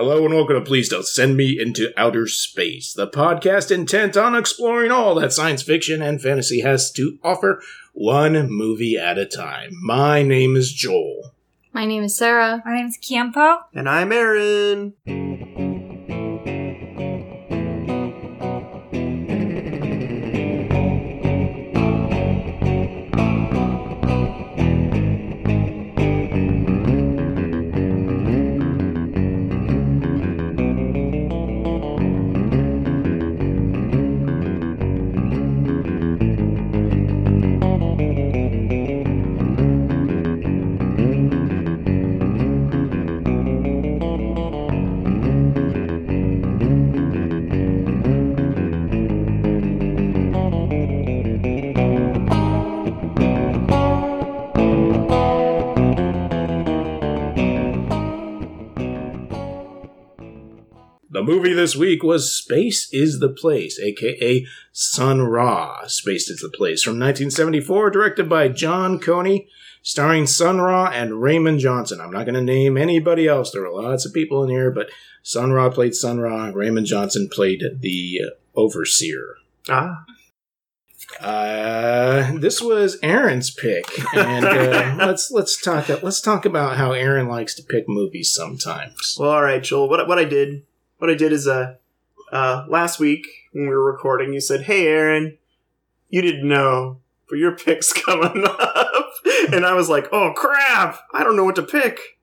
Hello and welcome to Please Don't Send Me into Outer Space, the podcast intent on exploring all that science fiction and fantasy has to offer, one movie at a time. My name is Joel. My name is Sarah. My name is Kiampo. And I'm Aaron. Movie this week was Space is the Place, aka Sun Ra. Space is the Place from 1974, directed by John Coney, starring Sun Ra and Raymond Johnson. I'm not going to name anybody else. There are lots of people in here, but Sun Ra played Sun Ra, and Raymond Johnson played the Overseer. Ah. Uh, this was Aaron's pick, and uh, let's let's talk let's talk about how Aaron likes to pick movies sometimes. Well, all right, Joel. What what I did, what I did is uh, uh, last week when we were recording, you said, "Hey, Aaron, you didn't know, but your pick's coming up," and I was like, "Oh crap! I don't know what to pick."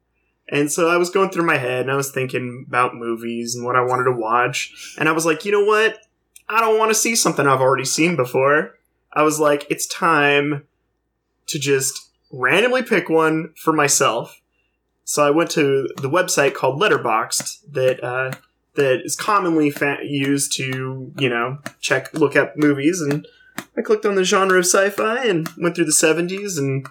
And so I was going through my head and I was thinking about movies and what I wanted to watch, and I was like, you know what? I don't want to see something I've already seen before. I was like, it's time to just randomly pick one for myself. So I went to the website called Letterboxd that uh, that is commonly fa- used to you know check look up movies, and I clicked on the genre of sci-fi and went through the seventies, and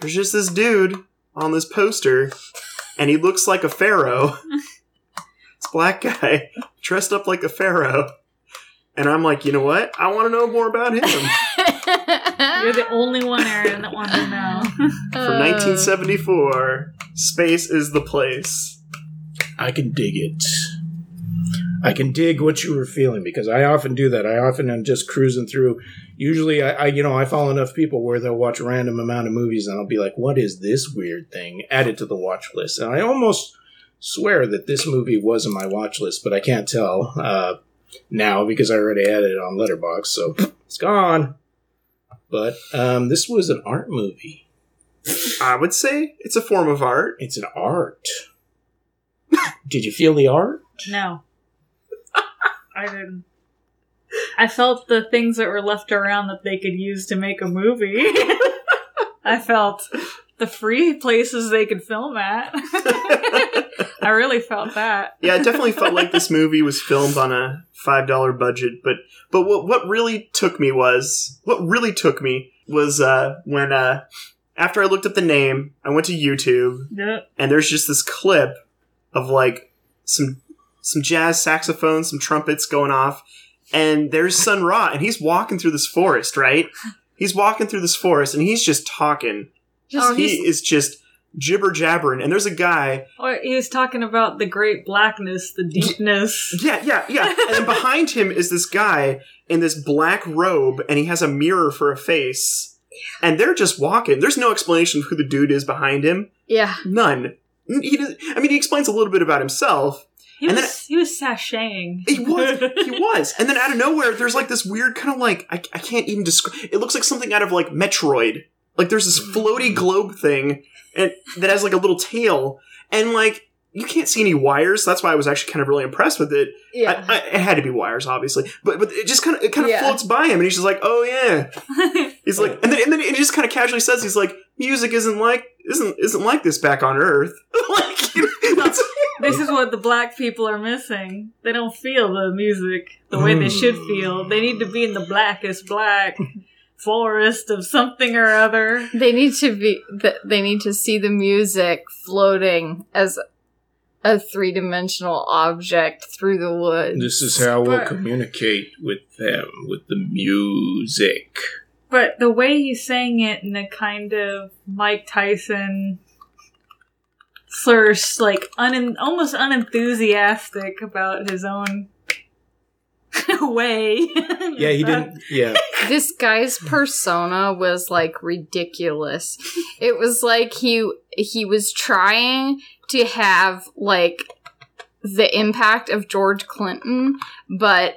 there's just this dude on this poster, and he looks like a pharaoh. this black guy dressed up like a pharaoh. And I'm like, you know what? I want to know more about him. You're the only one, Aaron, that wanted to know. From 1974, Space is the Place. I can dig it. I can dig what you were feeling because I often do that. I often am just cruising through. Usually, I, I you know I follow enough people where they'll watch a random amount of movies and I'll be like, "What is this weird thing?" Add it to the watch list, and I almost swear that this movie was in my watch list, but I can't tell uh, now because I already added it on Letterboxd, so it's gone. But um, this was an art movie. I would say it's a form of art. It's an art. Did you feel the art? No. I didn't. I felt the things that were left around that they could use to make a movie. I felt the free places they could film at. I really felt that. yeah, it definitely felt like this movie was filmed on a five dollar budget. But but what what really took me was what really took me was uh, when uh, after I looked up the name, I went to YouTube Yeah. and there's just this clip of like some some jazz saxophone, some trumpets going off, and there's Sun Ra, and he's walking through this forest, right? He's walking through this forest, and he's just talking. Oh, he is just jibber jabbering, and there's a guy Or he was talking about the great blackness, the deepness. Yeah, yeah, yeah. And then behind him is this guy in this black robe, and he has a mirror for a face. And they're just walking. There's no explanation of who the dude is behind him. yeah. None. He does, I mean, he explains a little bit about himself. He And was then- he was sashaying. He was, he was. And then out of nowhere, there's like this weird kind of like I, I can't even describe. It looks like something out of like Metroid. Like there's this floaty globe thing, and that has like a little tail, and like you can't see any wires. That's why I was actually kind of really impressed with it. Yeah. I, I, it had to be wires, obviously, but but it just kind of it kind of Yeah. floats by him, and he's just like, "Oh yeah." He's like, and then and then he just kind of casually says, "He's like, music isn't like isn't isn't like this back on Earth." like, you know, that's- this is what the black people are missing. They don't feel the music the way they should feel. They need to be in the blackest black forest of something or other. They need to be. They need to see the music floating as a three dimensional object through the woods. This is how we'll But- communicate with them with the music. But the way he sang it in a kind of Mike Tyson Slur's like un- almost unenthusiastic about his own way. Yeah, he didn't. Yeah, this guy's persona was like ridiculous. It was like he he was trying to have like the impact of George Clinton, but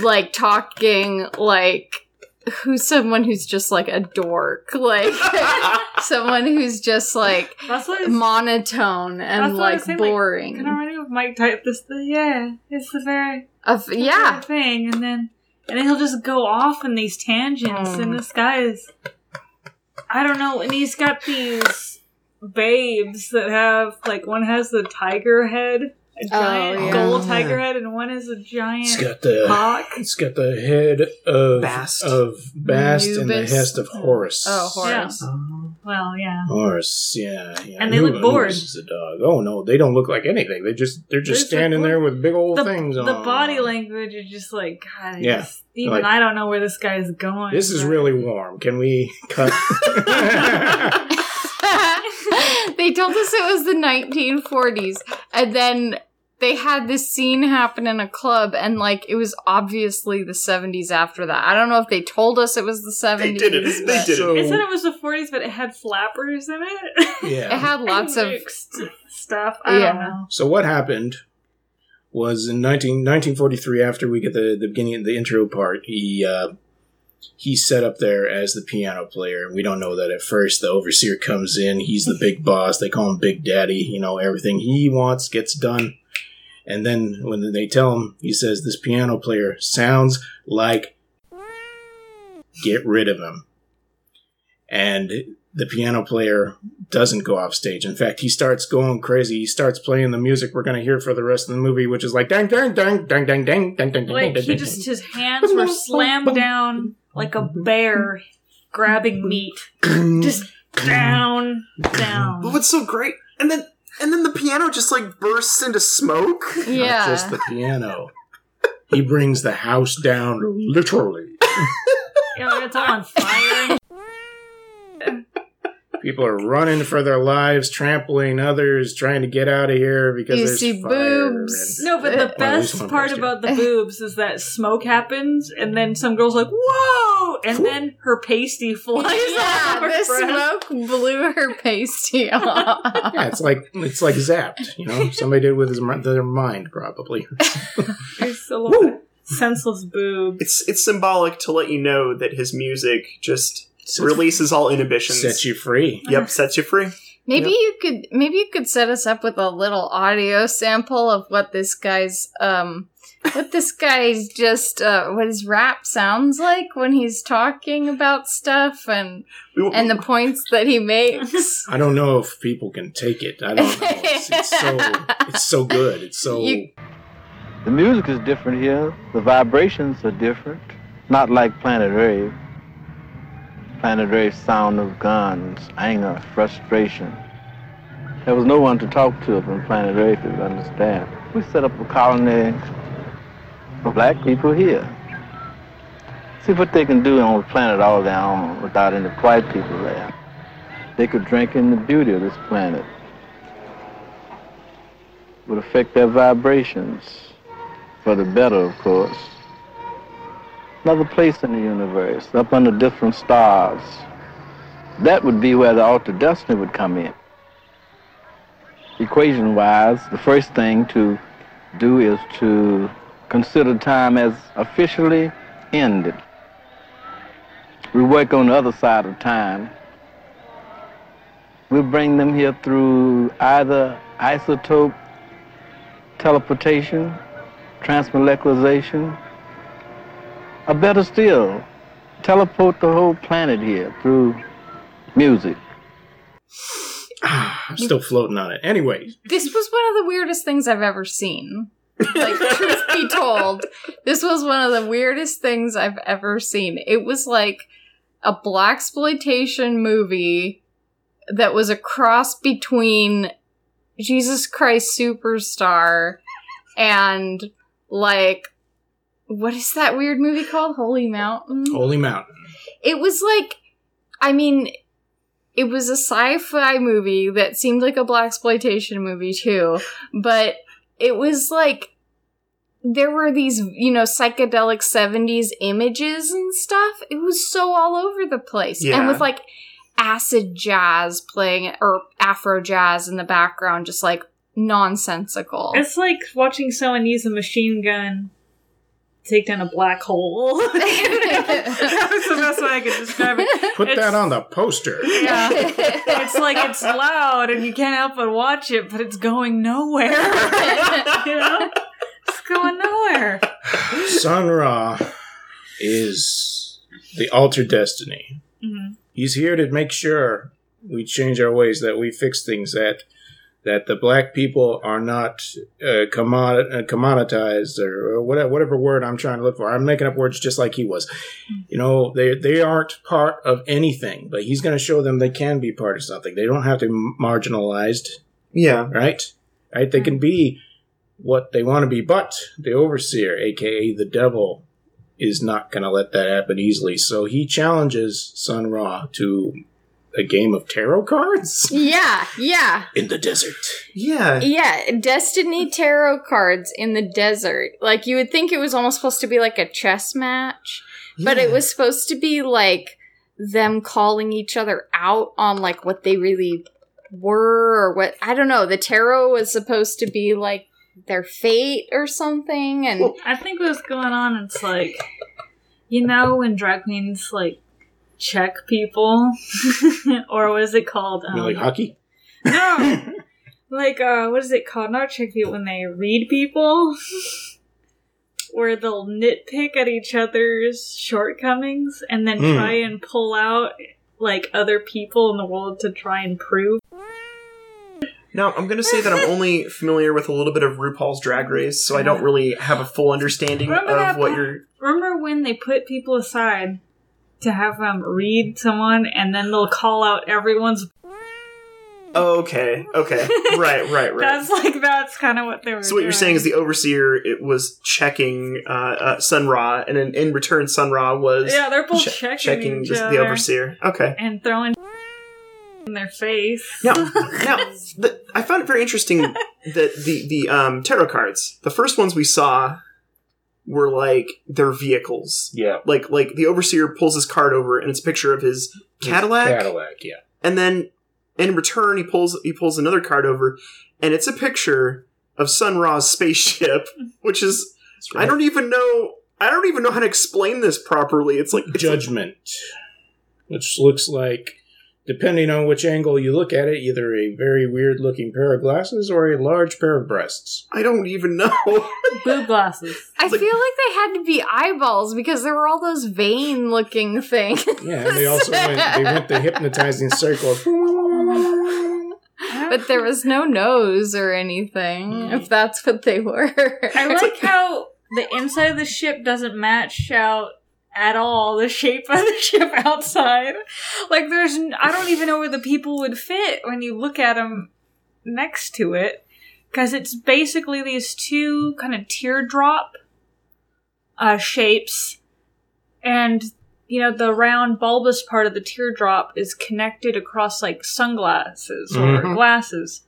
like talking like who's someone who's just like a dork, like someone who's just like That's what monotone and like saying, like, boring. Can I already Mike type this? Yeah, it's the very Of- the yeah, very thing, and then and then he'll just go off in these tangents, Mm. and this guy is I don't know, and he's got these babes that have like one has the tiger head, a oh, giant yeah. gold Oh, tiger head, and one is a giant it's got the hawk. it's got the head of Bast. of Bast and the Anubis. hest of Horus. Oh, Horus. Well, yeah. Horus, yeah, yeah. And they Anu- look bored. Anubis is a dog. Oh no, they don't look like anything. They just they're just They're standing bored. there with big old The, things the on. body language is just like God. I Yeah. just- even Like- I don't know where this guy's going. This is but- really warm. Can we cut? they told us it was the 1940s, and then they had this scene happen in a club, and like it was obviously the 70s after that. I don't know if they told us it was the 70s. They did it. They but did So- It said it was the 40s, but it had flappers in it. yeah. It had lots of Mixed stuff. I Yeah. don't know. So what happened was in 19, 1943, after we get the, the beginning, of the intro part, he uh, he's set up there as the piano player. And we don't know that at first. The overseer comes in. He's the big boss. They call him Big Daddy. You know, everything he wants gets done. And then when they tell him, he says, This piano player sounds like get rid of him. And the piano player doesn't go off stage. In fact, he starts going crazy. He starts playing the music we're going to hear for the rest of the movie, which is like dang, dang, dang, dang, dang, dang, dang, dang. Like he just his hands were slammed down like a bear grabbing meat, just down, down. But what's so great? And then and then the piano just like bursts into smoke. Not yeah. just the piano. He brings the house down literally. Yeah, know, it's all on fire. People are running for their lives, trampling others, trying to get out of here because You see fire boobs. and- No, but the Well, best one part about the boobs is that smoke happens, and then some girl's like, "Whoa!" and then her pasty flies yeah, off her the breath. smoke blew her pasty off. yeah, it's like it's like zapped. You know, somebody did with his their mind probably. It's a little senseless boob. It's it's symbolic to let you know that his music just releases all inhibitions. Sets you free. Yep, sets you free. Maybe you could maybe you could set us up with a little audio sample of what this guy's um what this guy's just uh what his rap sounds like when he's talking about stuff and and the points that he makes. I don't know if people can take it. I don't know. It's, it's so it's so good. It's so You- The music is different here. The vibrations are different. Not like Planet Rave. Planet Rave sound of guns, anger, frustration. There was no one to talk to from Planet Rave to understand. We set up a colony for black people here. See what they can do on the planet all their own without any white people there. They could drink in the beauty of this planet. It Would affect their vibrations for the better, of course. Another place in the universe, up under different stars. That would be where the altered destiny would come in. Equation wise, the first thing to do is to consider time as officially ended. We work on the other side of time. We'll bring them here through either isotope teleportation, transmolecularization, or better still, teleport the whole planet here through music. I'm still floating on it. Anyway, this was one of the weirdest things I've ever seen. Like truth be told, this was one of the weirdest things I've ever seen. It was like a black exploitation movie that was a cross between Jesus Christ Superstar and like what is that weird movie called? Holy Mountain. Holy Mountain. It was like I mean it was a sci-fi movie that seemed like a black exploitation movie too, but it was like there were these, you know, psychedelic 70s images and stuff. It was so all over the place. Yeah. And with like acid jazz playing or afro jazz in the background just like nonsensical. It's like watching someone use a machine gun to take down a black hole. that was the best way I could describe it. Put It's- that on the poster. Yeah. It's like it's loud and you can't help but watch it, but it's going nowhere. you know? It's going nowhere. Sun Ra is the altered destiny. Mhm. He's here to make sure we change our ways, that we fix things, that that the black people are not uh, commod- uh, commoditized or, or whatever, whatever word I'm trying to look for. I'm making up words just like he was. You know, they they aren't part of anything, but he's going to show them they can be part of something. They don't have to be marginalized Yeah. right? Right? They can be what they want to be, but the overseer, aka the devil, is not going to let that happen easily. So he challenges Sun Ra to a game of tarot cards yeah, yeah. in the desert. Yeah. Yeah, Destiny tarot cards in the desert. Like you would think it was almost supposed to be like a chess match, but it was supposed to be like them calling each other out on like what they really were or what I don't know. The tarot was supposed to be like their fate or something and Well, I think what's going on, it's like, you know, when drag queens like check people, or what is it called? You mean like Um, hockey? no, like uh, what is it called? Not check people when they read people, where they'll nitpick at each other's shortcomings and then Hmm. try and pull out like other people in the world to try and prove. Now, I'm going to say that I'm only familiar with a little bit of RuPaul's Drag Race, so I don't really have a full understanding Remember of what part? you're. Remember when they put people aside to have them read someone and then they'll call out everyone's okay, okay, right, right, right. That's like that's kind of what they were. So what you're saying is the overseer it was checking uh, uh, Sun Ra, and in, in return, Sun Ra was yeah, they're both che- checking, each the, other the overseer. Okay. and throwing in their face. Now, now the, I found it very interesting that the the um, tarot cards, the first ones we saw, were like their vehicles. Yeah. Like like the overseer pulls his card over, and it's a picture of his Cadillac, Cadillac, yeah. and then in return he pulls he pulls another card over, and it's a picture of Sun Ra's spaceship, which is That's I don't even know. I don't even know how to explain this properly. It's like it's like- Judgment, which looks like, depending on which angle you look at it, either a very weird looking pair of glasses or a large pair of breasts. I don't even know. Boob glasses. I like- feel like they had to be eyeballs because there were all those vein looking things. Yeah, and they also went, they went the hypnotizing circle. but there was no nose or anything, mm. if that's what they were. I like how the inside of the ship doesn't match out at all the shape of the ship outside. Like there's, I don't even know where the people would fit when you look at them next to it, because it's basically these two kind of teardrop uh, shapes, and you know the round bulbous part of the teardrop is connected across like sunglasses or Mhm. glasses.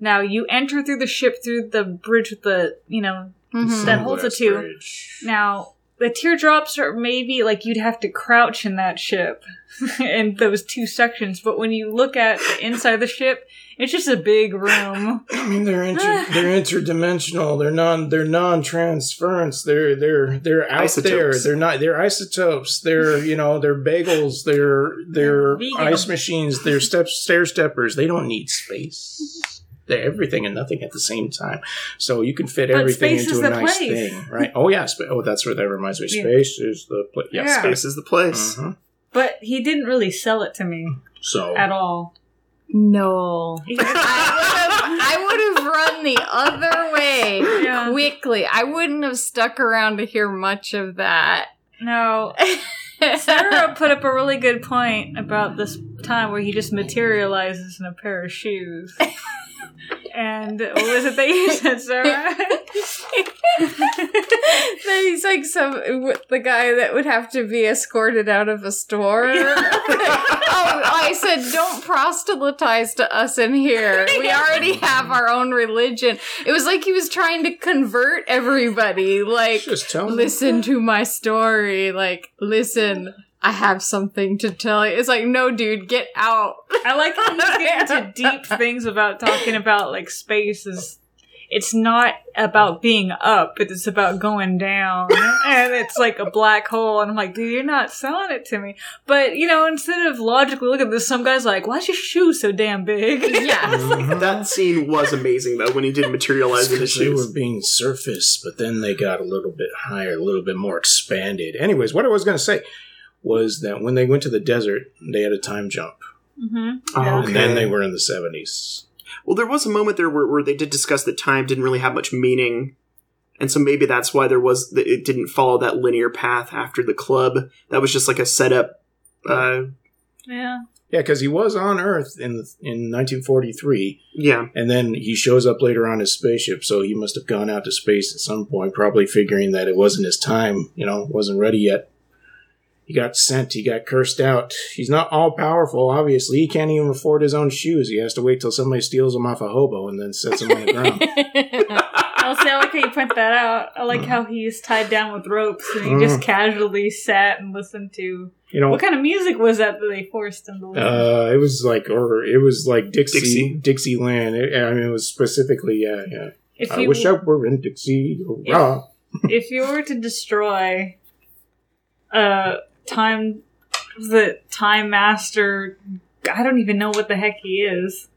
Now you enter through the ship through the bridge with the you know Mhm. That holds the two. bridge. now, the teardrops are maybe like you'd have to crouch in that ship in those two sections, but when you look at the inside of the ship, it's just a big room. I mean, they're inter- they're interdimensional. They're non they're non transference. They're they're they're out Isotopes. there. They're not. They're isotopes. They're you know they're bagels. They're they're Vegan. ice machines. They're step stair steppers. They don't need space. They're everything and nothing at the same time. So you can fit But everything into a nice place. thing, right? Oh yeah. Sp- oh, that's where that reminds me. Yeah. Space is the place. Yeah. Yeah. Space. Space is the place. Mhm. But he didn't really sell it to me So at all. No. I would have run the other way Yeah. quickly. I wouldn't have stuck around to hear much of that. no, Sarah put up a really good point about this time where he just materializes in a pair of shoes. And what was it that you said, Sarah? that he's like some the guy that would have to be escorted out of a store. oh, I said, don't proselytize to us in here. We already have our own religion. It was like he was trying to convert everybody. Like, Just tell me. listen to my story. Like, listen, I have something to tell you. It's like, no, dude, get out. I like how he's getting into deep things about talking about like space is it's not about being up, but it's about going down. and it's like a black hole. And I'm like, dude, you're not selling it to me. But, you know, instead of logically looking at this, some guy's like, why's your shoe so damn big? Yeah. Mhm. That scene was amazing though when he did materialize in his Because they were shoes. being surface, but then they got a little bit higher, a little bit more expanded. Anyways, what I was going to say was that when they went to the desert, they had a time jump, hmm Oh, Yeah. okay. and then they were in the seventies. Well, there was a moment there where, where they did discuss that time didn't really have much meaning, and so maybe that's why there was that it didn't follow that linear path after the club. That was just like a setup. Uh, Yeah. Yeah, because he was on Earth in in 1943, yeah, and then he shows up later on his spaceship. So he must have gone out to space at some point, probably figuring that it wasn't his time. You know, wasn't ready yet. He got sent. He got cursed out. He's not all powerful. Obviously, he can't even afford his own shoes. He has to wait till somebody steals them off a hobo and then sets them on the ground. I'll say I like how you point that out. I like how he's tied down with ropes and he just casually sat and listened to You know, what kind of music was that that they forced him to listen to? Uh, it was like, or it was like Dixie, Dixie. Dixieland. It, I mean, it was specifically, yeah, yeah. If I you wish I were in Dixie. Hurrah. if you were to destroy a time the time master I don't even know what the heck he is.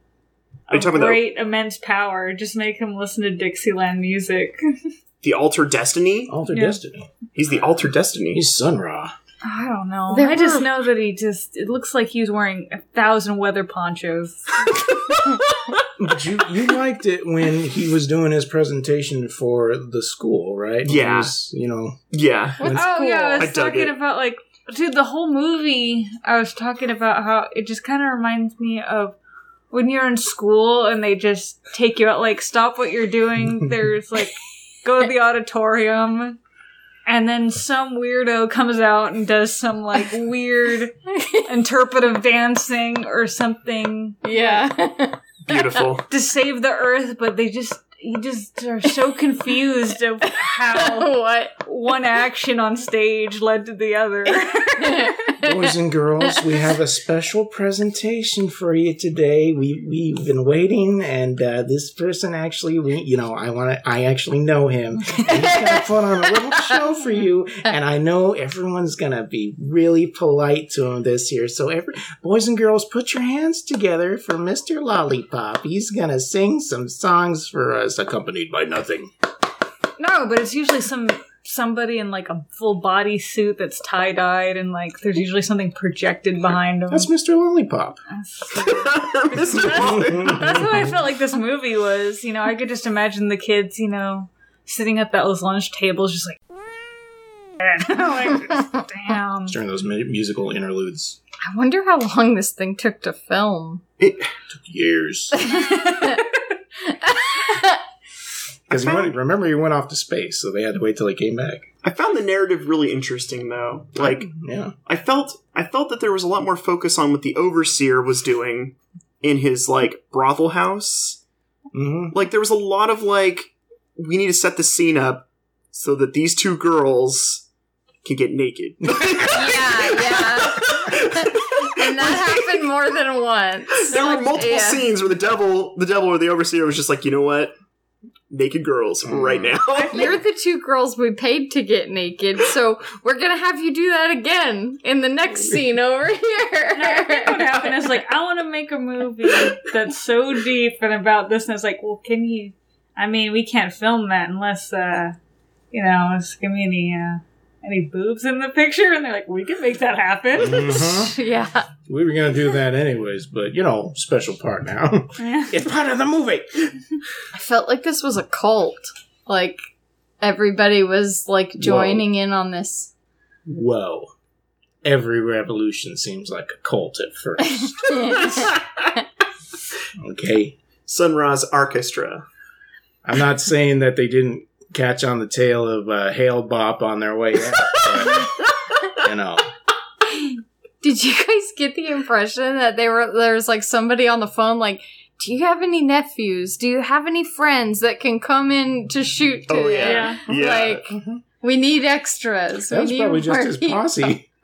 Are you Of talking about- great immense power. Just make him listen to Dixieland music. the Alter Destiny. Altered Yeah. Destiny. He's the Alter Destiny. He's Sun Ra. I don't know. There I just were- know that he just it looks like he was wearing a thousand weather ponchos. But you, you liked it when he was doing his presentation for the school, right? When Yeah. was, you know, yeah, When- oh yeah, I I was dug talking it. about like dude, the whole movie. I was talking about how it just kind of reminds me of when you're in school and they just take you out. Like, stop what you're doing. There's like, go to the auditorium, and then some weirdo comes out and does some like weird interpretive dancing or something yeah. beautiful. to save the earth, but they just. You just are so confused of how what? one action on stage led to the other. boys and girls, we have a special presentation for you today. We we've been waiting, and uh, this person actually, we, you know, I want to, I actually know him. And he's gonna put on a little show for you, and I know everyone's gonna be really polite to him this year. So, every boys and girls, put your hands together for Mister Lollipop. He's gonna sing some songs for us, accompanied by nothing. No, but it's usually some somebody in like a full body suit that's tie dyed and like there's usually something projected behind them. That's Mister Lollipop. That's, that's what I felt like this movie was. You know, I could just imagine the kids, you know, sitting at those lunch tables, just like. like, damn. During those mu- musical interludes, I wonder how long this thing took to film. It took years. Because I found- remember, he went off to space, so they had to wait till he came back. I found the narrative really interesting though. Like yeah, I felt I felt that there was a lot more focus on what the overseer was doing in his like brothel house. hmm Like there was a lot of like we need to set the scene up so that these two girls can get naked. yeah, yeah. and that happened more than once. there were multiple Yeah. scenes where the devil the devil or the overseer was just like, you know what? Naked girls right now. You're the two girls we paid to get naked, so we're gonna have you do that again in the next scene over here. No, I think what happened is like I want to make a movie that's so deep and about this, and it's like, well, can you? I mean, we can't film that unless, uh, you know, it's give me any uh, any boobs in the picture, and they're like, we can make that happen. Mhm. yeah. we were gonna do that anyways, but you know, special part now. Yeah. it's part of the movie. I felt like this was a cult. Like everybody was like joining in on this. Whoa! Every revolution seems like a cult at first. okay, Sun Ra's Orchestra. I'm not saying that they didn't catch on the tail of uh, Hale-Bopp on their way out. But, you know, Did you guys get the impression that they were there's like somebody on the phone like do you have any nephews? Do you have any friends that can come in to shoot Oh, yeah. Yeah. Yeah. Like we need extras. that was we need probably just his posse.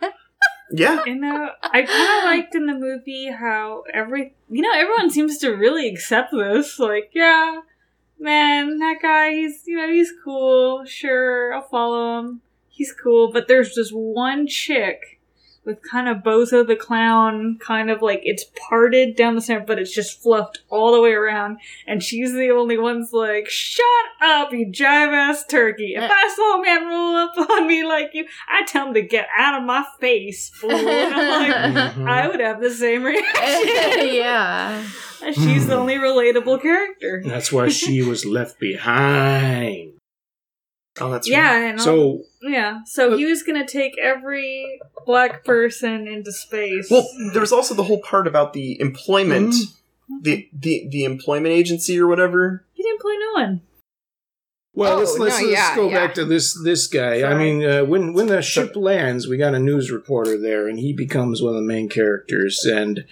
Yeah. You know, I kind of liked in the movie how every, you know, everyone seems to really accept this. Like, yeah, man, that guy, he's, you know, he's cool. Sure, I'll follow him. He's cool. But there's just one chick with kind of Bozo the Clown, kind of like it's parted down the center, but it's just fluffed all the way around. And she's the only one's like, shut up, you jive ass turkey. If I saw a man roll up on me like you, I'd tell him to get out of my face, fool. And I'm like, Mhm. I would have the same reaction. yeah. She's the only relatable character. That's why she was left behind. Oh, that's right. Yeah, and So yeah. So he was gonna take every black person into space. Well, there was also the whole part about the employment, Mm-hmm. the the the employment agency or whatever. he didn't play no one. Well, Oh, let's let's, no, let's yeah, go yeah. back to this this guy. I mean, uh, when when the ship lands, we got a news reporter there, and he becomes one of the main characters. And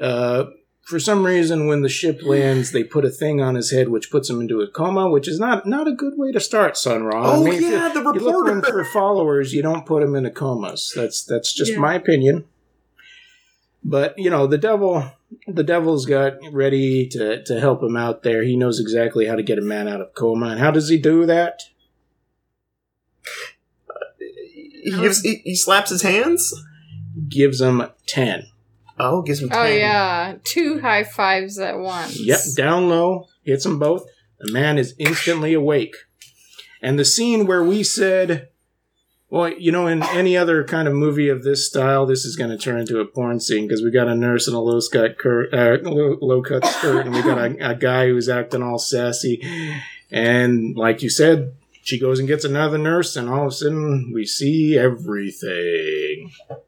uh, for some reason, when the ship lands, they put a thing on his head which puts him into a coma, which is not not a good way to start Sun Ra. Oh, if you- yeah, the you're looking reporter. for followers, you don't put him them into comas. That's that's just Yeah. my opinion. But you know, the devil, the devil's got ready to to help him out there. He knows exactly how to get a man out of coma, and how does he do that? He gives he, he slaps his hands. Gives him ten. Oh, gives him. 10. Oh yeah. Two high fives at once. Yep, down low, hits them both. The man is instantly awake. And the scene where we said, well, you know, in any other kind of movie of this style, this is going to turn into a porn scene because we got a nurse in a low cut, cur- uh, low, low cut skirt, and we got a, a guy who's acting all sassy. And like you said, she goes and gets another nurse, and all of a sudden we see everything. But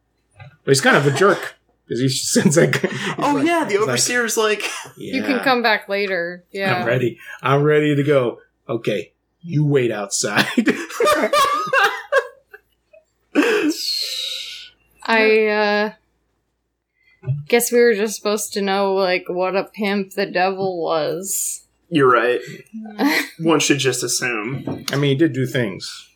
he's kind of a jerk because he sends that Oh like- yeah, the he's like, overseer's like, You can come back later. Yeah, I'm ready. I'm ready to go. Okay, you wait outside. I uh guess we were just supposed to know like what a pimp the devil was. "You're right." One should just assume. I mean, he did do things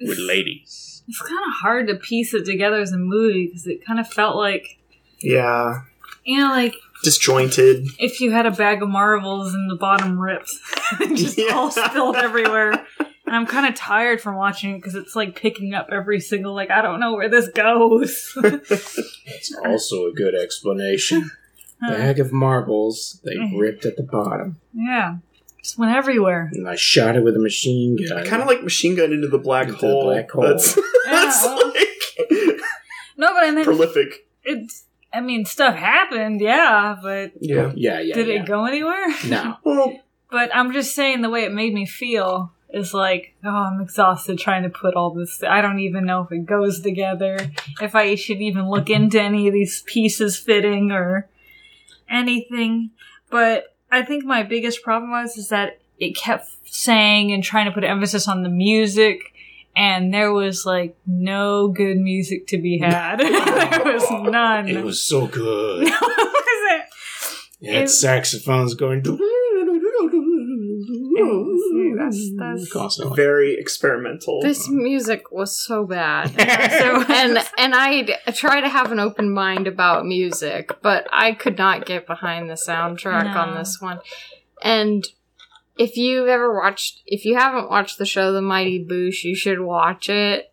with ladies. It's kind of hard to piece it together as a movie because it kind of felt like, Yeah, you know, like disjointed. if you had a bag of marbles and the bottom ripped, just Yeah. all spilled everywhere. And I'm kind of tired from watching it because it's like picking up every single like I don't know where this goes. That's also a good explanation. Bag of marbles they mm-hmm. ripped at the bottom, yeah, just went everywhere. and I shot it with a machine gun. Kind of like machine gun into the black Into the hole. black hole. That's, that's Yeah. like No, but I meant prolific. it's. I mean, stuff happened, yeah, but Yeah. yeah, yeah. did yeah. it go anywhere? No. Well, But I'm just saying the way it made me feel is like, oh, I'm exhausted trying to put all this. I don't even know if it goes together. If I should even look into any of these pieces fitting or anything. But I think my biggest problem was is that it kept saying and trying to put emphasis on the music. And there was like no good music to be had. there was none. It was so good. No, was it? That It- saxophone's going. That's- that's- Constantly. very experimental. This music was so bad. So and and I try to have an open mind about music, but I could not get behind the soundtrack on this one. And if you've ever watched, if you haven't watched the show The Mighty Boosh, you should watch it.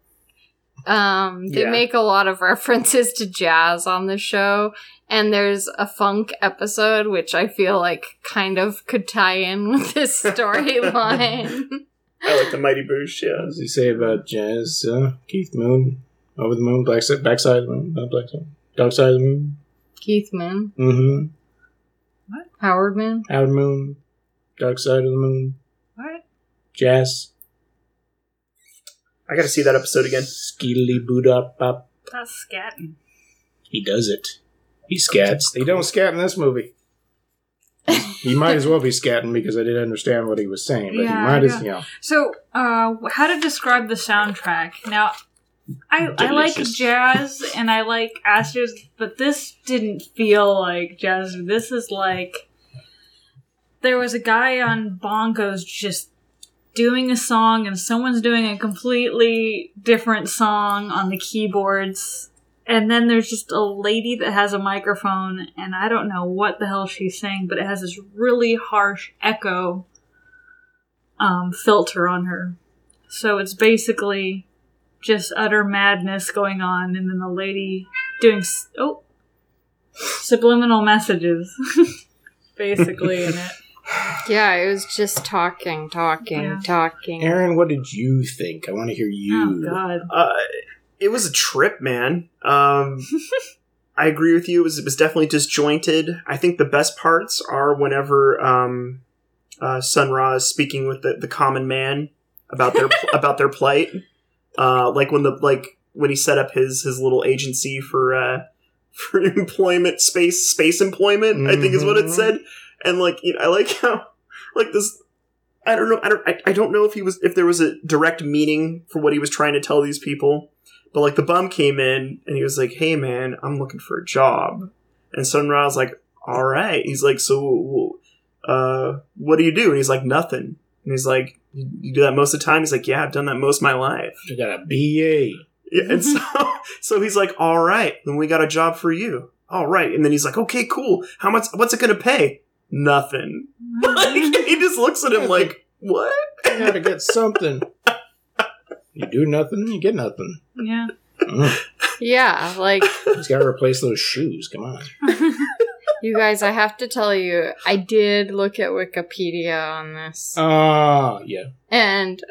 Um, they Yeah. make a lot of references to jazz on the show, and there's a funk episode which I feel like kind of could tie in with this storyline. I like the Mighty Boosh, What yeah. does he say about jazz? Uh, Keith Moon, over the moon, black side, backside of the moon, not black side, dark side of the moon. Keith Moon, Mm-hmm. What? Howard Moon. Howard Moon, dark side of the moon, what? jazz. I gotta see that episode again. Skeedly boot up up. That's scatting. He does it. He scats. They don't scat in this movie. He might as well be scatting because I didn't understand what he was saying, but Yeah, he might as yeah. you know. So, uh, how to describe the soundtrack? Now, I I like jazz and I like Astros, but this didn't feel like jazz. This is like there was a guy on bongos just doing a song, and someone's doing a completely different song on the keyboards. And then there's just a lady that has a microphone, and I don't know what the hell she's saying, but it has this really harsh echo um, filter on her. So it's basically just utter madness going on, and then the lady doing oh subliminal messages, basically in it. Yeah, it was just talking, talking, Yeah. talking. Aaron, what did you think? I want to hear you. Oh God, Uh, it was a trip, man. Um, I agree with you. It was, it was definitely disjointed. I think the best parts are whenever um, uh, Sun Ra is speaking with the, the common man about their about their plight. Uh, like when the like when he set up his his little agency for uh, for employment space space employment. I think is what it Mhm. said. And like you know, I like how like this. I don't know. I don't. I, I don't know if he was if there was a direct meaning for what he was trying to tell these people. But like the bum came in and he was like, "Hey man, I'm looking for a job." And Sun Ra's like, "All right." He's like, "So, uh, what do you do?" And he's like, "Nothing." And he's like, "You you do that most of the time?" He's like, "Yeah, I've done that most of my life." I got a BA. Yeah, and so so he's like, "All right, then we got a job for you." All right, and then he's like, "Okay, cool. How much? What's it gonna pay?" Nothing. like, he just looks at him like, "What?" I gotta get something. You do nothing, you get nothing. yeah. Mm. Yeah, like He's got to replace those shoes. Come on. you guys, I have to tell you, I did look at Wikipedia on this. Ah, yeah. And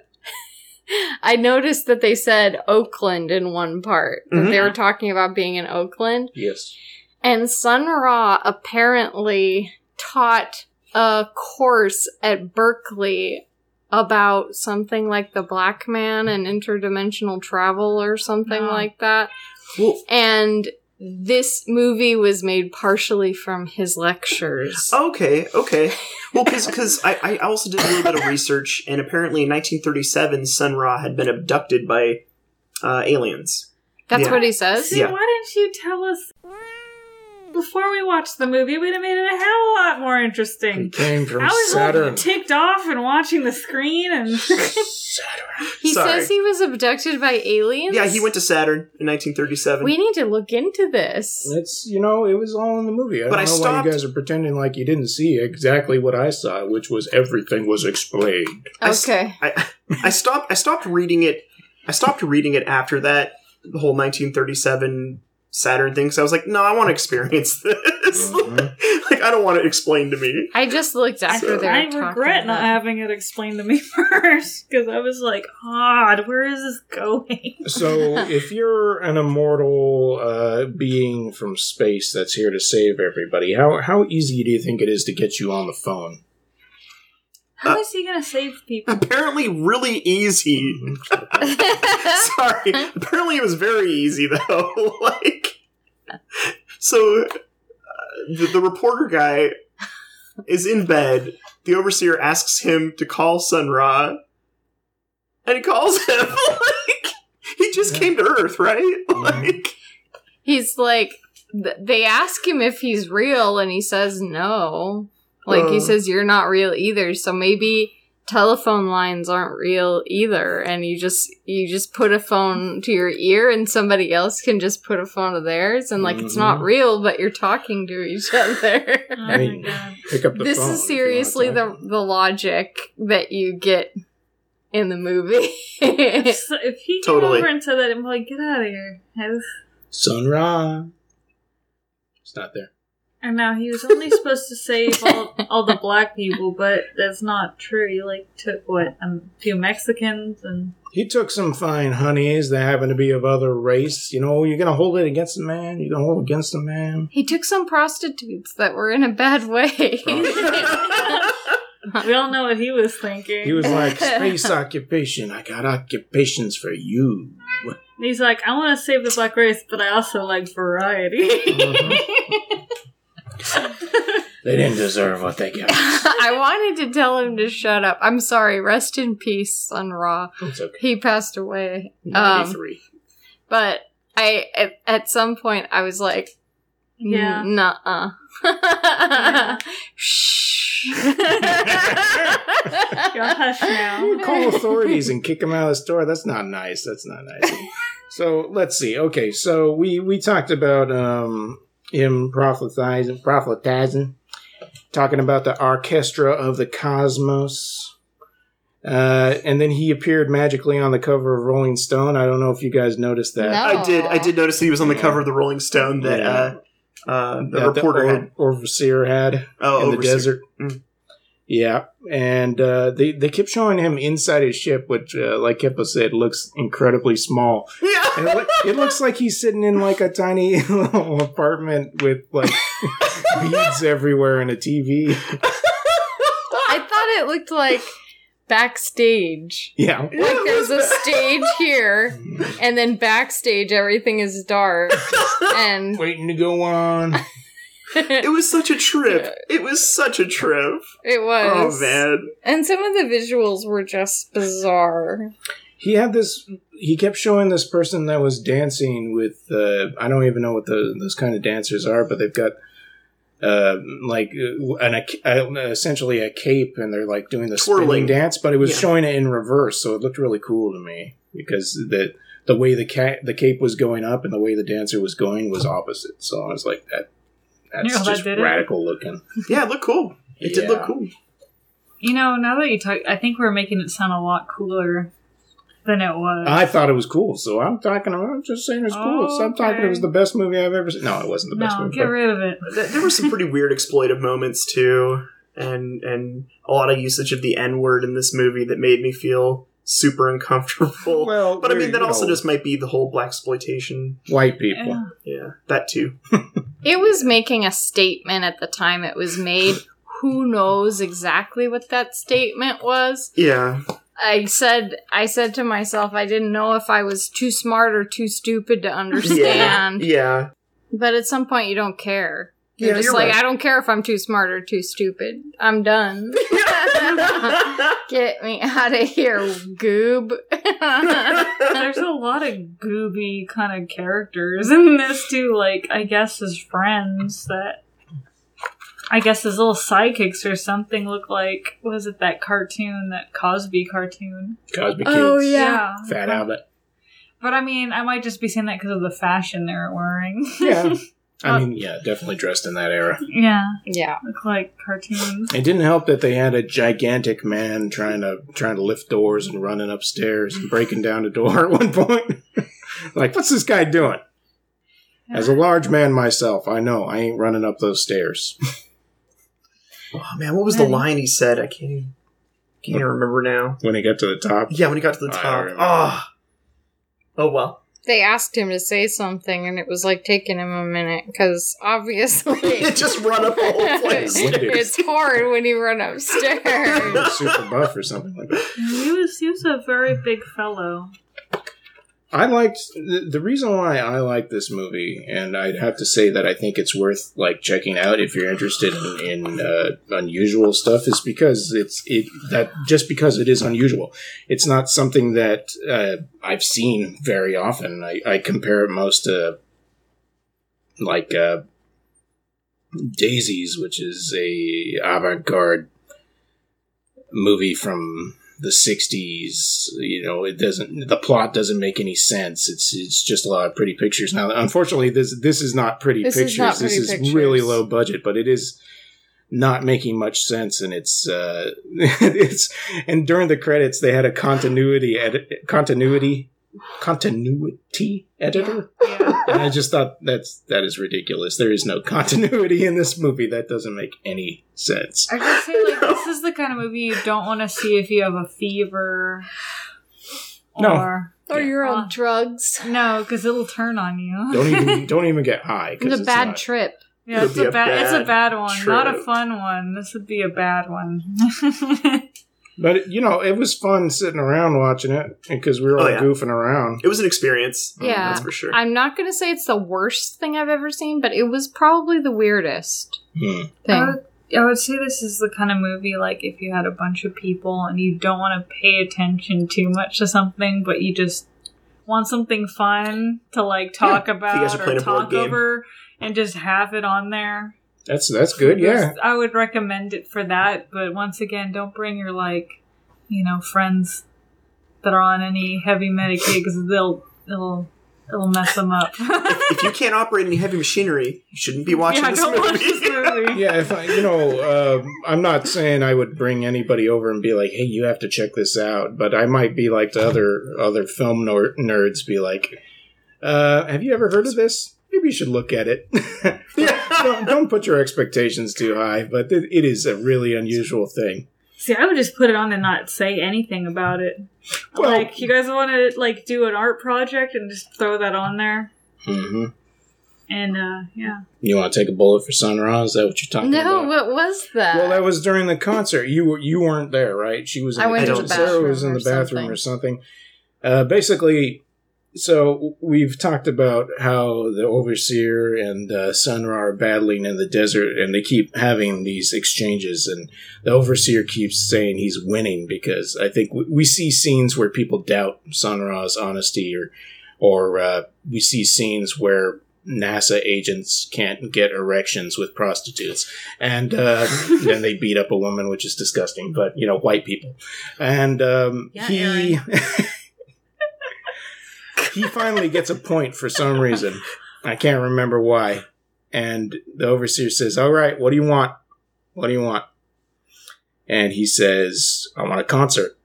I noticed that they said Oakland in one part. That Mhm. they were talking about being in Oakland. Yes. And Sun Ra apparently taught a course at Berkeley about something like the black man and interdimensional travel or something Oh. like that. Well, And this movie was made partially from his lectures. Okay, okay. Well, because I, I also did a little bit of research, and apparently in 1937, Sun Ra had been abducted by uh, aliens. That's yeah. what he says? See, Yeah. why didn't you tell us before we watched the movie? We'd have made it a hell of a lot more He interesting. came from I was Saturn. all ticked off and watching the screen, and Saturn. He Sorry. says he was abducted by aliens? Yeah, he went to Saturn in 1937. We need to look into this. It's you know it was all in the movie. I But don't I know why you guys are pretending like you didn't see exactly what I saw, which was everything was explained. I s- Okay. I, I stopped. I stopped reading it. I stopped reading it after that the whole 1937 Saturn thing. So I was like, no, I want to experience this. Mhm. like, I don't want it explained to me. I just looked after So- they I regret not about- having it explained to me first because I was like, "Odd, where is this going?" So if you're an immortal uh, being from space that's here to save everybody, how how easy do you think it is to get you on the phone? How Uh, is he gonna save people? Apparently, really easy. Sorry. Apparently, it was very easy though. like, so uh, the, the reporter guy is in bed. The overseer asks him to call Sun Ra, and he calls him. like, he just came to Earth, right? Like, He's like, th- they ask him if he's real, and he says no. Like, he Uh. says, you're not real either. So maybe telephone lines aren't real either. And you just, you just put a phone to your ear, and somebody else can just put a phone to theirs. And, like, it's not Mhm. real, but you're talking to each other. Oh my mean, god! Pick up the this phone. is if you wanna seriously the, the logic that you get in the movie. If, if he came Totally. over and said that, I'm like, "Get out of here!" I was- Sun Ra. It's not there. And now he was only supposed to save all, all the black people, but that's not true. He like took what a few Mexicans and He took some fine honeys that happened to be of other race. You know, you're gonna hold it against a man. You're gonna hold it against a man. he took some prostitutes that were in a bad way. we all know what he was thinking. He was like, "Space occupation. I got occupations for you." He's like, I want to save the black race, but I also like variety. Mhm. They didn't deserve what they got. I wanted to tell him to shut up. I'm sorry. Rest in peace, Sun Ra. It's okay. He passed away. Um, 93. but I at, at some point I was like, Yeah. nuh-uh. Shh. You're hush now. Call authorities and kick him out of the store. That's not nice. That's not nice. so let's see. Okay, so we we talked about um him prophetizing, prophetizing, talking about the orchestra of the cosmos. Uh, and then he appeared magically on the cover of Rolling Stone. I don't know if you guys noticed that. No. I did. I did notice that he was on the cover of the Rolling Stone that Yeah. uh, uh, the that reporter or- had. overseer had. Oh, in the desert. Mm. Yeah, and uh, they they kept showing him inside his ship, which, uh, like Kippa said, looks incredibly small. Yeah. It, loo- it looks like he's sitting in like a tiny little apartment with like beads everywhere and a TV. I thought it looked like backstage. Yeah, Like there's a stage here, and then backstage everything is dark, and waiting to go on. It was such a trip. It was such a trip. it was. Oh man. And some of the visuals were just bizarre. He had this. He kept showing this person that was dancing with. Uh, I don't even know what the, those kind of dancers are, but they've got uh, like uh, an a, essentially a cape, and they're like doing the Twirling. spinning dance. But it was Yeah. showing it in reverse, so it looked really cool to me because the the way the ca- the cape was going up and the way the dancer was going was opposite. So I was like, that that's Yeah, that just did it. radical looking. Yeah, it looked cool. It did look cool. You know, now that you talk, I think we're making it sound a lot cooler than it was. I thought it was cool, so I'm talking. I'm just saying it's cool. Oh, so I'm talking. It was the best movie I've ever seen. No, it wasn't the best no, movie. get rid of it. Th- There were some pretty weird exploitive moments too, and and a lot of usage of the N word in this movie that made me feel super uncomfortable. Well, but I mean, that also know, just might be the whole black exploitation. white people. Yeah. Yeah, that too. It was making a statement at the time it was made. Who knows exactly what that statement was? Yeah, I said I said to myself I didn't know if I was too smart or too stupid to yeah, understand. yeah. But at some point you don't care. You're Yeah, just you're like, right. I don't care if I'm too smart or too stupid. I'm done. Get me out of here, goob. There's a lot of gooby kind of characters in this too. Like, I guess his friends that. I guess his little sidekicks or something look like was it that cartoon, that Cosby cartoon? Cosby oh, Kids. Oh, yeah. Fat Albert. But I mean, I might just be saying that because of the fashion they're wearing. Yeah. I mean, yeah, definitely dressed in that era. yeah, yeah. look like cartoons. It didn't help that they had a gigantic man trying to trying to lift doors and running upstairs and breaking down a door at one point. like, what's this guy doing? As a large man myself, I know I ain't running up those stairs. Oh man, what was the line he said? I can't even, can't even remember now. when he got to the top. Yeah, when he got to the I top. remember. Oh. Oh well. They asked him to say something, and it was like taking him a minute because obviously It just run up the whole place. it's hard when you run upstairs. He was super buff or something like that. He was he was a very big fellow. I liked the, the reason why I like this movie, and I'd have to say that I think it's worth like checking out if you're interested in, in uh, unusual stuff, is because it's it that just because it is unusual, it's not something that uh, I've seen very often. I, I compare it most to like uh, Daisies, which is a avant-garde movie from the 60s you know it doesn't the plot doesn't make any sense. It's it's just a lot of pretty pictures. Now unfortunately this this is not pretty This is pictures. Not this pretty is pictures. really low budget but it is not making much sense and it's uh it's and during the credits they had a continuity edit continuity continuity editor? Yeah. and i just thought that's that is ridiculous. There is no continuity in this movie. That doesn't make any sense. I just say like this is the kind of movie you don't want to see if you have a fever. No. Or Or you're Uh, on drugs. no, because it'll turn on you. don't even don't even get high. It's a bad not- trip. Yeah, it's be a a bad. It's a bad bad one, not a fun one. This would be a bad one. But you know, it was fun sitting around watching it because we were all Oh, yeah. goofing around. It was an experience. Yeah. That's for sure. I'm not going to say it's the worst thing I've ever seen, but it was probably the weirdest Hmm. thing. Uh, I would say this is the kind of movie like if you had a bunch of people and you don't want to pay attention too much to something, but you just want something fun to like talk about or playing a board talk over and just have it on there. That's that's good. Yeah. I would recommend it for that, but once again, don't bring your like, you know, friends that are on any heavy Medicaid because they'll it'll it'll mess them up. if you can't operate any heavy machinery, you shouldn't be watching yeah, this don't movie. watch this movie. Yeah, if I, you know, uh, I'm not saying I would bring anybody over and be like, "Hey, you have to check this out," but I might be like the other other film nor- nerds, be like, uh, "Have you ever heard of this? Maybe you should look at it." don't, don't put your expectations too high, but it, it is a really unusual thing. See, I would just put it on and not say anything about it. Well- like, you guys want to like do an art project and just throw that on there, hmm and uh yeah, You want to take a bullet for Sun Ra? Is that what you're talking No, about? what was that? Well, that was during the concert. You were you weren't there, right? She was. In I the went to kitchen. the Sarah was bathroom in or the bathroom or something. Uh, basically, so we've talked about how the overseer and uh, Sun Ra are battling in the desert, and they keep having these exchanges, and the overseer keeps saying he's winning because I think we, we see scenes where people doubt Sun Ra's honesty, or or uh, we see scenes where NASA agents can't get erections with prostitutes, and uh, then they beat up a woman, which is disgusting. But you know, white people, and um, Yeah, he he finally gets a point for some reason. I can't remember why. And the overseer says, "All right, what do you want? What do you want?" And he says, "I want a concert."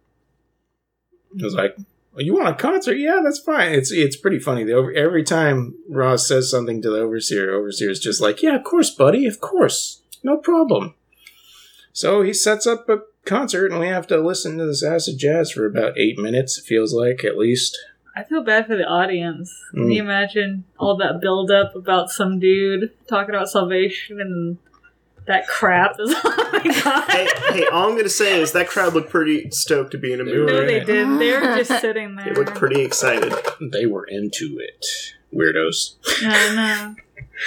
I was like, "You want a concert? Yeah, that's fine. It's it's pretty funny. The over, every time Ross says something to the overseer, overseer is just like, "Yeah, of course, buddy, of course, no problem." So he sets up a concert, and we have to listen to this acid jazz for about eight minutes. It feels like at least. I feel bad for the audience. Can Mm. you imagine all that build up about some dude talking about salvation and that crap is oh my god. hey, hey, all I'm gonna say is that crowd looked pretty stoked to be in a movie. No, they in it. did. They were just sitting there. They looked pretty excited. They were into it. Weirdos. I know.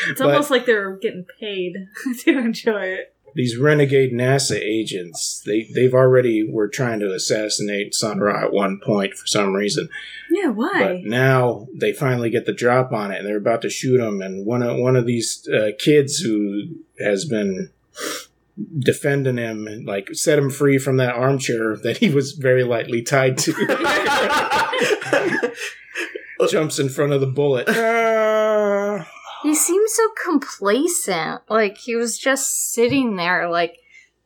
It's But- almost like they're getting paid to enjoy it. These renegade NASA agents, they, they've already were trying to assassinate Sun Ra at one point for some reason. Yeah, why? But now they finally get the drop on it and they're about to shoot him. And one of, one of these uh, kids who has been defending him and like set him free from that armchair that he was very lightly tied to jumps in front of the bullet. He seemed so complacent. Like he was just sitting there, like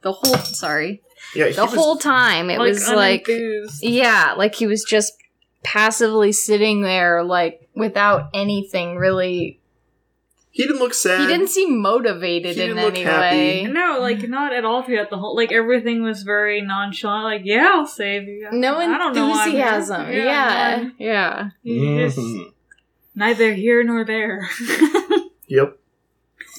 the whole. Sorry, yeah, the whole time it was like unenthused. Yeah, like he was just passively sitting there, like without anything really. he didn't look sad. He didn't seem motivated He in didn't look any happy. way. No, like not at all throughout the whole. Like everything was very nonchalant. Like, yeah, I'll save you. No I don't know why I'm enthusiasm. Yeah, none. yeah. You just Mhm. neither here nor there. Yep.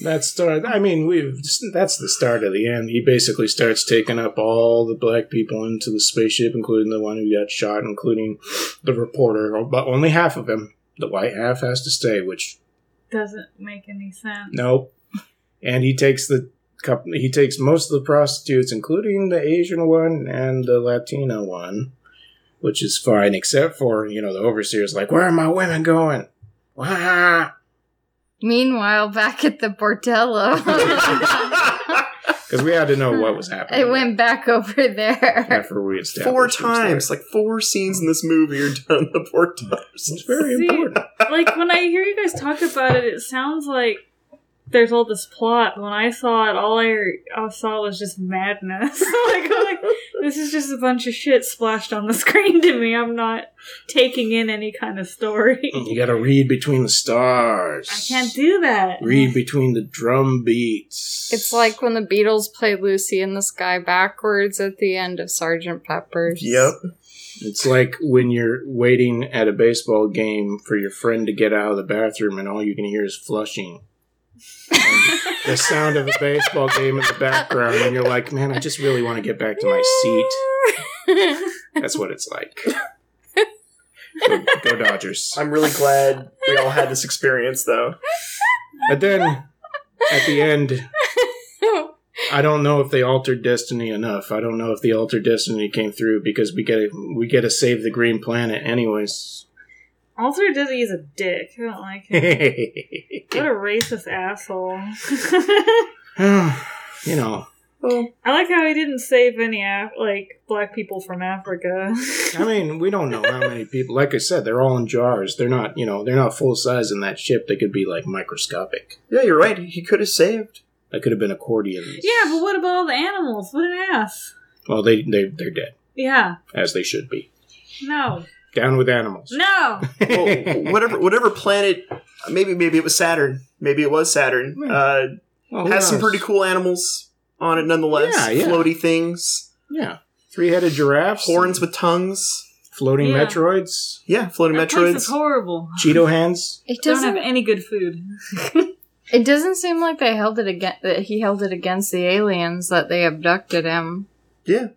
That start. I mean, we've. That's the start of the end. He basically starts taking up all the black people into the spaceship, including the one who got shot, including the reporter. But only half of him. The white half has to stay. Which Doesn't make any sense. nope. And he takes the couple. He takes most of the prostitutes, including the Asian one and the Latina one, which is fine, except for you know the overseer's like, "Where are my women going?" Wah! Meanwhile, back at the bordello, Because we had to know what was happening. it went back over there. after we established Four who was there. times, like four scenes in this movie are done in the four times. It's very See, important. like when I hear you guys talk about it, it sounds like there's all this plot. When I saw it, all I, I saw was just madness. like, like, this is just a bunch of shit splashed on the screen to me. I'm not taking in any kind of story. You got to read between the stars. I can't do that. Read between the drum beats. It's like when the Beatles play Lucy in the Sky backwards at the end of Sergeant Pepper's. Yep. it's like when you're waiting at a baseball game for your friend to get out of the bathroom and all you can hear is flushing. And the sound of a baseball game in the background, and you're like, man, I just really want to get back to my seat. That's what it's like. Go, go Dodgers. I'm really glad we all had this experience, though. But then at the end, I don't know if they altered destiny enough. I don't know if the altered destiny came through because we get to, we get to save the green planet anyways. Alter Disney is a dick. I don't like him. what a racist asshole. you know, I like how he didn't save any Af- like black people from Africa. I mean, we don't know how many people. Like I said, they're all in jars. They're not, you know, they're not full size in that ship. They could be like microscopic. Yeah, you're right. He could have saved. That could have been accordions. yeah, but what about all the animals? What an ass. Well, they they they're dead Yeah. as they should be. No. Down with animals. No. Well, whatever, whatever planet. Maybe, maybe it was Saturn. Maybe it was Saturn. Uh, Well, who has some pretty cool animals on it, nonetheless. Yeah, yeah. Floaty things, Yeah, three-headed giraffes, horns with tongues. floating Yeah. Metroids, Yeah, floating That place is Metroids. horrible. Cheeto hands. It Don't have any good food. It doesn't seem like they held it against that he held it against the aliens that they abducted him. Yeah,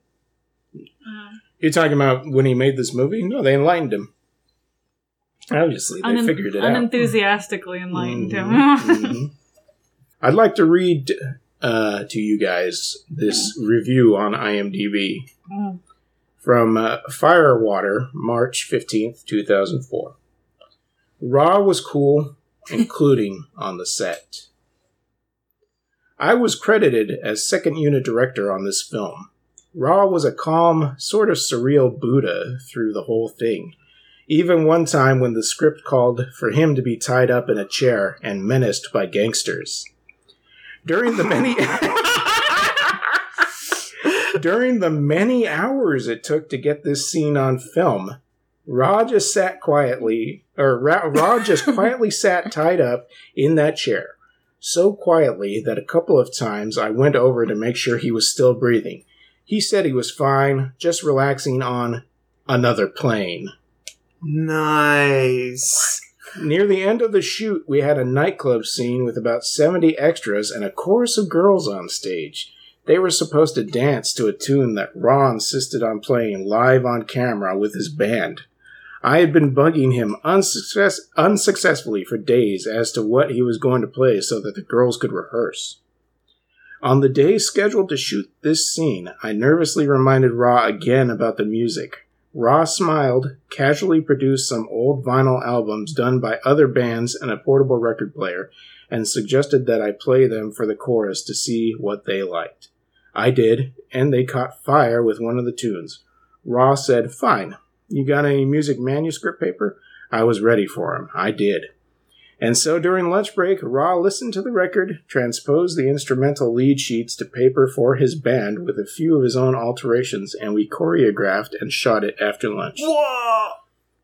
You're talking about when he made this movie? No, they enlightened him. Obviously, they figured it out. unenthusiastically enlightened Mhm, him. mhm. I'd like to read uh, to you guys this review on IMDb Mm. from uh, Firewater, March 15th, 2004. Ra was cool, including on the set. I was credited as second unit director on this film. Ra was a calm, sort of surreal Buddha through the whole thing. Even one time when the script called for him to be tied up in a chair and menaced by gangsters. During the many During the many hours it took to get this scene on film, Ra just sat quietly, or Ra- Raw just quietly sat tied up in that chair. So quietly that a couple of times I went over to make sure he was still breathing. He said he was fine, just relaxing on another plane. nice. Near the end of the shoot, we had a nightclub scene with about 70 extras and a chorus of girls on stage. They were supposed to dance to a tune that Ron insisted on playing live on camera with his band. I had been bugging him unsuccess- unsuccessfully for days as to what he was going to play so that the girls could rehearse. On the day scheduled to shoot this scene, I nervously reminded Ra again about the music. Ra smiled, casually produced some old vinyl albums done by other bands and a portable record player, and suggested that I play them for the chorus to see what they liked. I did, and they caught fire with one of the tunes. Ra said, Fine. You got any music manuscript paper? I was ready for him. I did. And so during lunch break, Ra listened to the record, transposed the instrumental lead sheets to paper for his band with a few of his own alterations, and we choreographed and shot it after lunch. Whoa!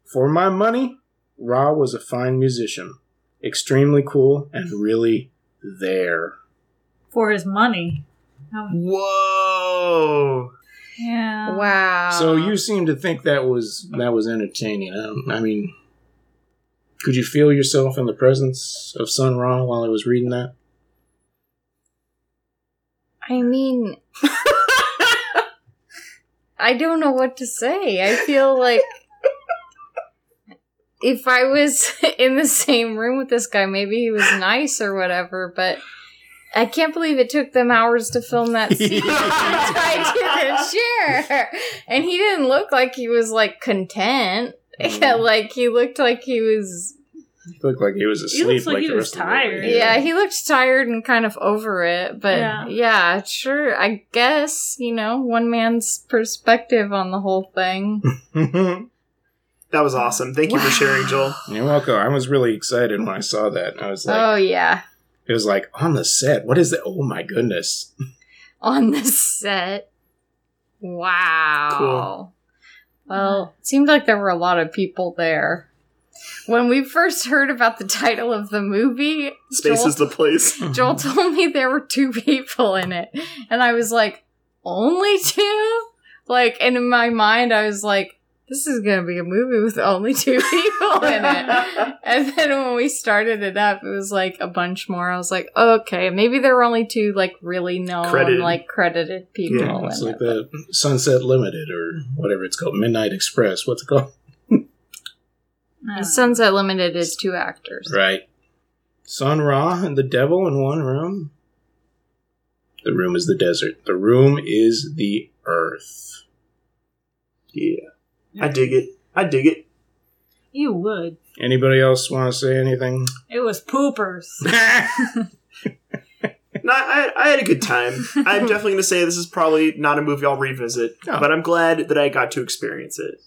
For my money, Ra was a fine musician, extremely cool, and really there. For his money. Um, Whoa! yeah. Wow. So you seem to think that was that was entertaining. Um, I mean, could you feel yourself in the presence of Sun Ra while I was reading that? I mean, I don't know what to say. I feel like if I was in the same room with this guy, maybe he was nice or whatever, but I can't believe it took them hours to film that scene tied to the chair. And he didn't look like he was like content. Mm. like he looked like he was He looked like he was asleep. looks like he the was rest of the tired. Yeah, he looked tired and kind of over it, but Yeah. yeah. sure, I guess, you know, one man's perspective on the whole thing. That was awesome. Thank you for sharing, Joel. You're welcome. I was really excited when I saw that. I was like, oh, yeah. it was like on the set. What is that? Oh my goodness! On the set. Wow. Cool. Well, it seemed like there were a lot of people there. When we first heard about the title of the movie, Space Joel is the place. Joel told me there were two people in it. And I was like, only two? Like, and in my mind, I was like, this is going to be a movie with only two people in it. And then when we started it up, it was like a bunch more. I was like, okay, maybe there were only two, like, really known, Credited. like, credited people Yeah, It's in like it. the Sunset Limited or whatever it's called, Midnight Express. What's it called? No. Uh. Sunset Limited is two actors. Right. Sun Ra and the devil in one room. The room is the desert. The room is the earth. Yeah. I dig it. I dig it. You would. Anybody else want to say anything? It was poopers. No, I, I had a good time. I'm definitely going to say this is probably not a movie I'll revisit, No. but I'm glad that I got to experience it.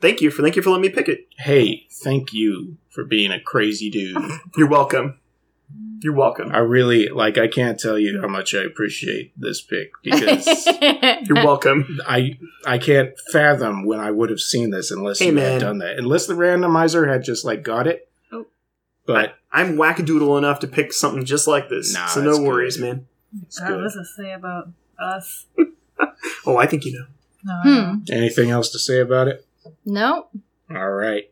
Thank you for thank you for letting me pick it. hey, thank you for being a crazy dude. You're welcome. You're welcome. I really like. I can't tell you how much I appreciate this pick because You're welcome. I I can't fathom when I would have seen this unless Hey, you man. had done that. Unless the randomizer had just like got it. Oh. But I'm wackadoodle enough to pick something just like this, Nah, so that's no worries, good. man. it's God, good. what does it say about us? Oh, I think you know. No, Hmm. anything else to say about it? nope. All right.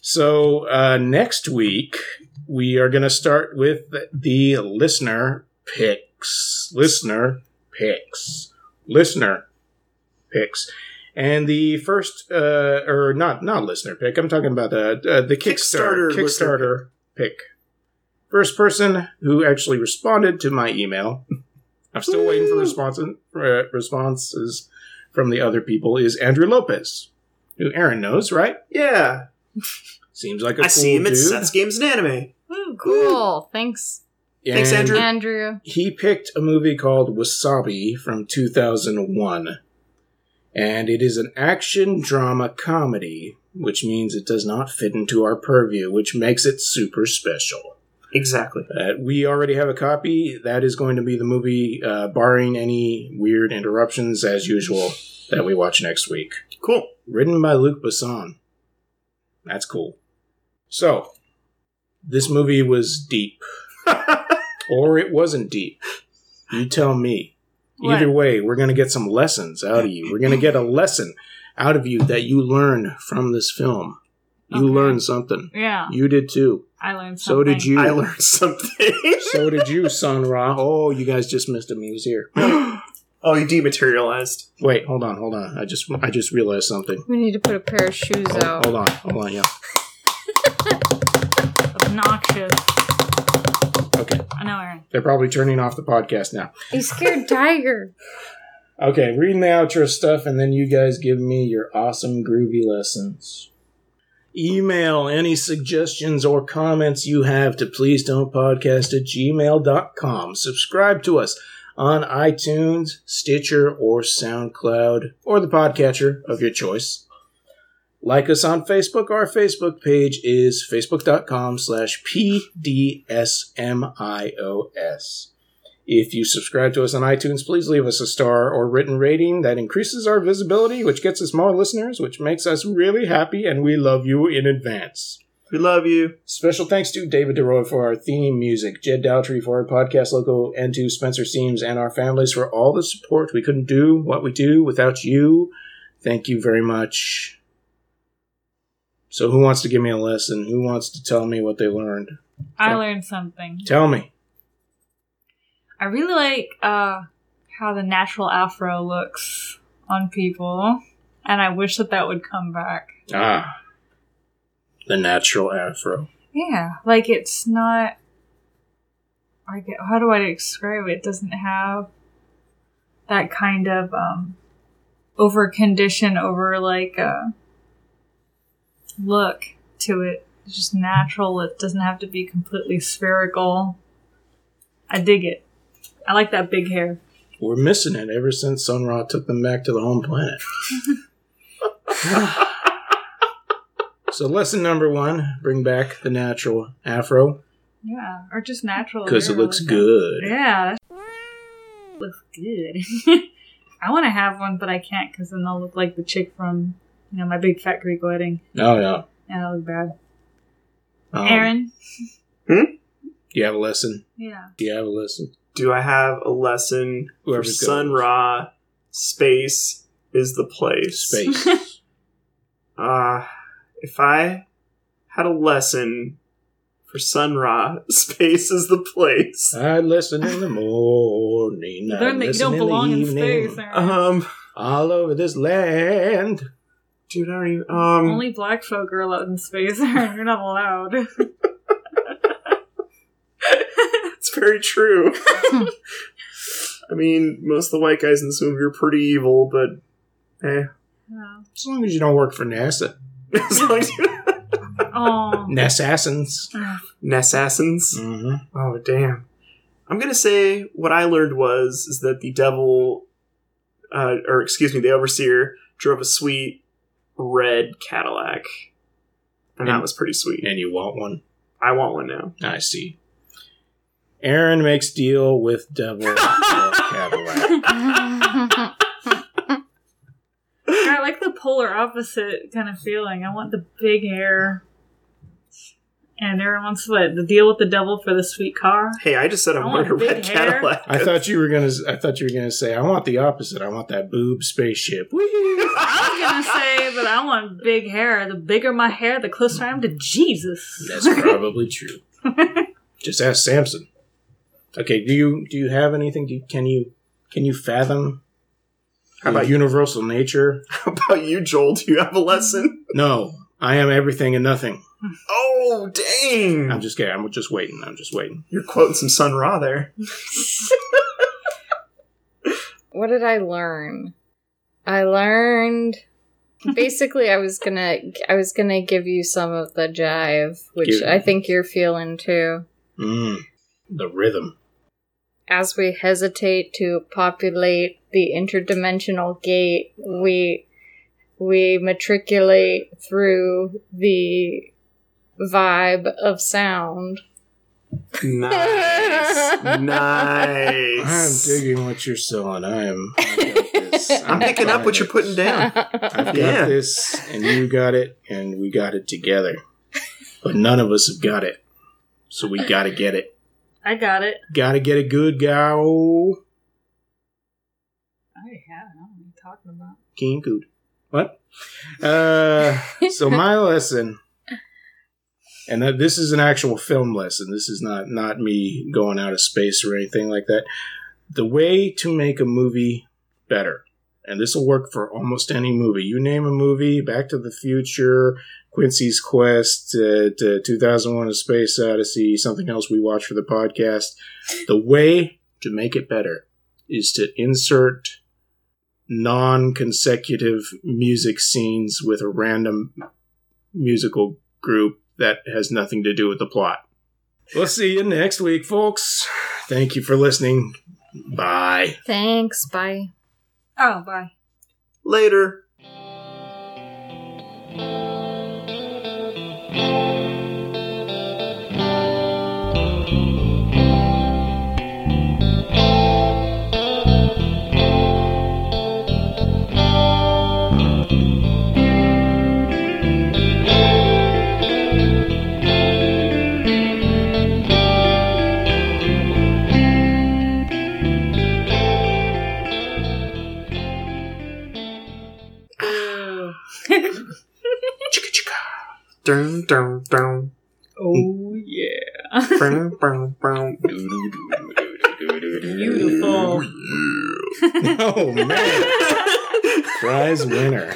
So uh, next week we are going to start with the listener picks. Listener picks. Listener picks. And the first, uh, or not, not listener pick. I'm talking about uh, uh, the Kickstarter, Kickstarter Kickstarter pick. First person who actually responded to my email. I'm still waiting for response, uh, responses from the other people. Is Andrew Lopez, who Aaron knows, right? Yeah, Seems like a I cool see him dude. at Seth's Games and Anime. Woo. Cool. Thanks, Thanks, And Andrew. Andrew. He picked a movie called Wasabi from 2001. And it is an action drama comedy, which means it does not fit into our purview, which makes it super special. Exactly. Uh, we already have a copy. That is going to be the movie, uh, barring any weird interruptions, as usual, that we watch next week. Cool. Written by Luc Besson. That's cool. So, this movie was deep. or it wasn't deep. You tell me. Either way, we're going to get some lessons out of you. We're going to get a lesson out of you that you learn from this film. You Okay. learned something. Yeah, You did too. I learned something. So did you. I learned something. so did you, Sun Ra. Oh, you guys just missed him. He was here. oh, you dematerialized. Wait, hold on, hold on. I just I just realized something. We need to put a pair of shoes out. Hold on, hold on, yeah. Obnoxious. Okay. I know, Aaron. They're probably turning off the podcast now. A scared tiger. Okay, reading the outro stuff, and then you guys give me your awesome groovy lessons. Email any suggestions or comments you have to please don't podcast at gmail.com. Subscribe to us on iTunes, Stitcher, or SoundCloud, or the podcatcher of your choice. Like us on Facebook. Our Facebook page is facebook.com slash PDSMIOS. If you subscribe to us on iTunes, please leave us a star or written rating. That increases our visibility, which gets us more listeners, which makes us really happy, and we love you in advance. We love you. Special thanks to David DeRoy for our theme music, Jed Dowtry for our podcast logo, and to Spencer Seams and our families for all the support. We couldn't do what we do without you. Thank you very much. So, who wants to give me a lesson? Who wants to tell me what they learned? I learned something. Tell me. I really like uh, how the natural afro looks on people, and I wish that that would come back. Ah, the natural afro. Yeah, like it's not. I get, how do I describe it? It doesn't have that kind of um, over condition, over like uh, look to it. It's just natural. It doesn't have to be completely spherical. I dig it. I like that big hair. We're missing it ever since Sun Ra took them back to the home planet. so, lesson number one bring back the natural afro Yeah, or just natural. because it looks like that. good. Yeah, that looks good. I want to have one, but I can't because then I'll look like the chick from you know my big fat Greek wedding. Oh, yeah. Yeah, that look bad. Um, Aaron. Do you have a lesson? Yeah. Do you have a lesson? Do I have a lesson for Whoever's Sun goes. Ra? Space is the place. Space. Uh, if I had a lesson for Sun Ra, space is the place. I listen in the morning. I Learn that you don't in the belong in evening, space. Aaron. Um, All over this land. Dude, I don't even. Um, Only black folk are allowed in space. Aaron. You're not allowed. it's very true. I mean, most of the white guys in this movie are pretty evil, but eh. Yeah. As long as you don't work for NASA. As long as you- Oh. Nassassins. Assassins. Mm-hmm. Oh damn! I'm gonna say what I learned was is that the devil, uh, or excuse me, the overseer drove a sweet red Cadillac, and that was pretty sweet. And you want one? I want one now. I see. Aaron makes deal with devil Cadillac. I like the polar opposite kind of feeling. I want the big hair. And everyone wants what? The deal with the devil for the sweet car? Hey, I just said I, I wanted a want red hair. Cadillac. I thought you were gonna. I thought you were gonna say I want the opposite. I want that boob spaceship. I was gonna say that I want big hair. The bigger my hair, the closer I am to Jesus. That's probably true. Just ask Samson. Okay. Do you do you have anything? Do you, can you can you fathom How about universal nature? How about you, Joel? Do you have a lesson? No, I am everything and nothing. Oh, dang! I'm just kidding. I'm just waiting. I'm just waiting. You're quoting some Sun Ra there. what did I learn? I learned basically I was gonna I was gonna give you some of the jive, which I think you're feeling too. Mm, the rhythm. As we hesitate to populate the interdimensional gate, we we matriculate through the vibe of sound. Nice, nice. I'm digging what you're selling. I am. I got this. I'm picking up what you're putting down. I've got Yeah. this, and you got it, and we got it together. But none of us have got it, so we got to get it. I got it. Got to get a good go. I have. I don't know what you're talking about. King good. What? Uh, so my lesson, and that this is an actual film lesson. This is not not me going out of space or anything like that. The way to make a movie better, and this will work for almost any movie. You name a movie, Back to the Future, Quincy's Quest, uh, 2001: A Space Odyssey, something else we watch for the podcast. The way to make it better is to insert non-consecutive music scenes with a random musical group that has nothing to do with the plot. We'll see you next week, folks. Thank you for listening. Bye. Thanks, bye. Oh, bye. Later. Dun, dun, dun. Oh, yeah. Beautiful. Oh man, prize winner.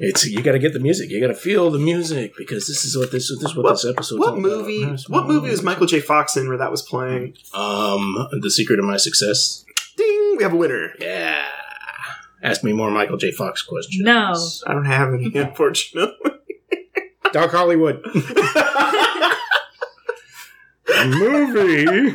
It's you got to get the music. You got to feel the music because this is what this, this is what, What- this episode. What movie? What movie was Michael J. Fox in where that was playing? Um, The Secret of My Success. Ding! We have a winner. Yeah. Ask me more Michael J. Fox questions. No. I don't have any, unfortunately. Doc Hollywood. Movie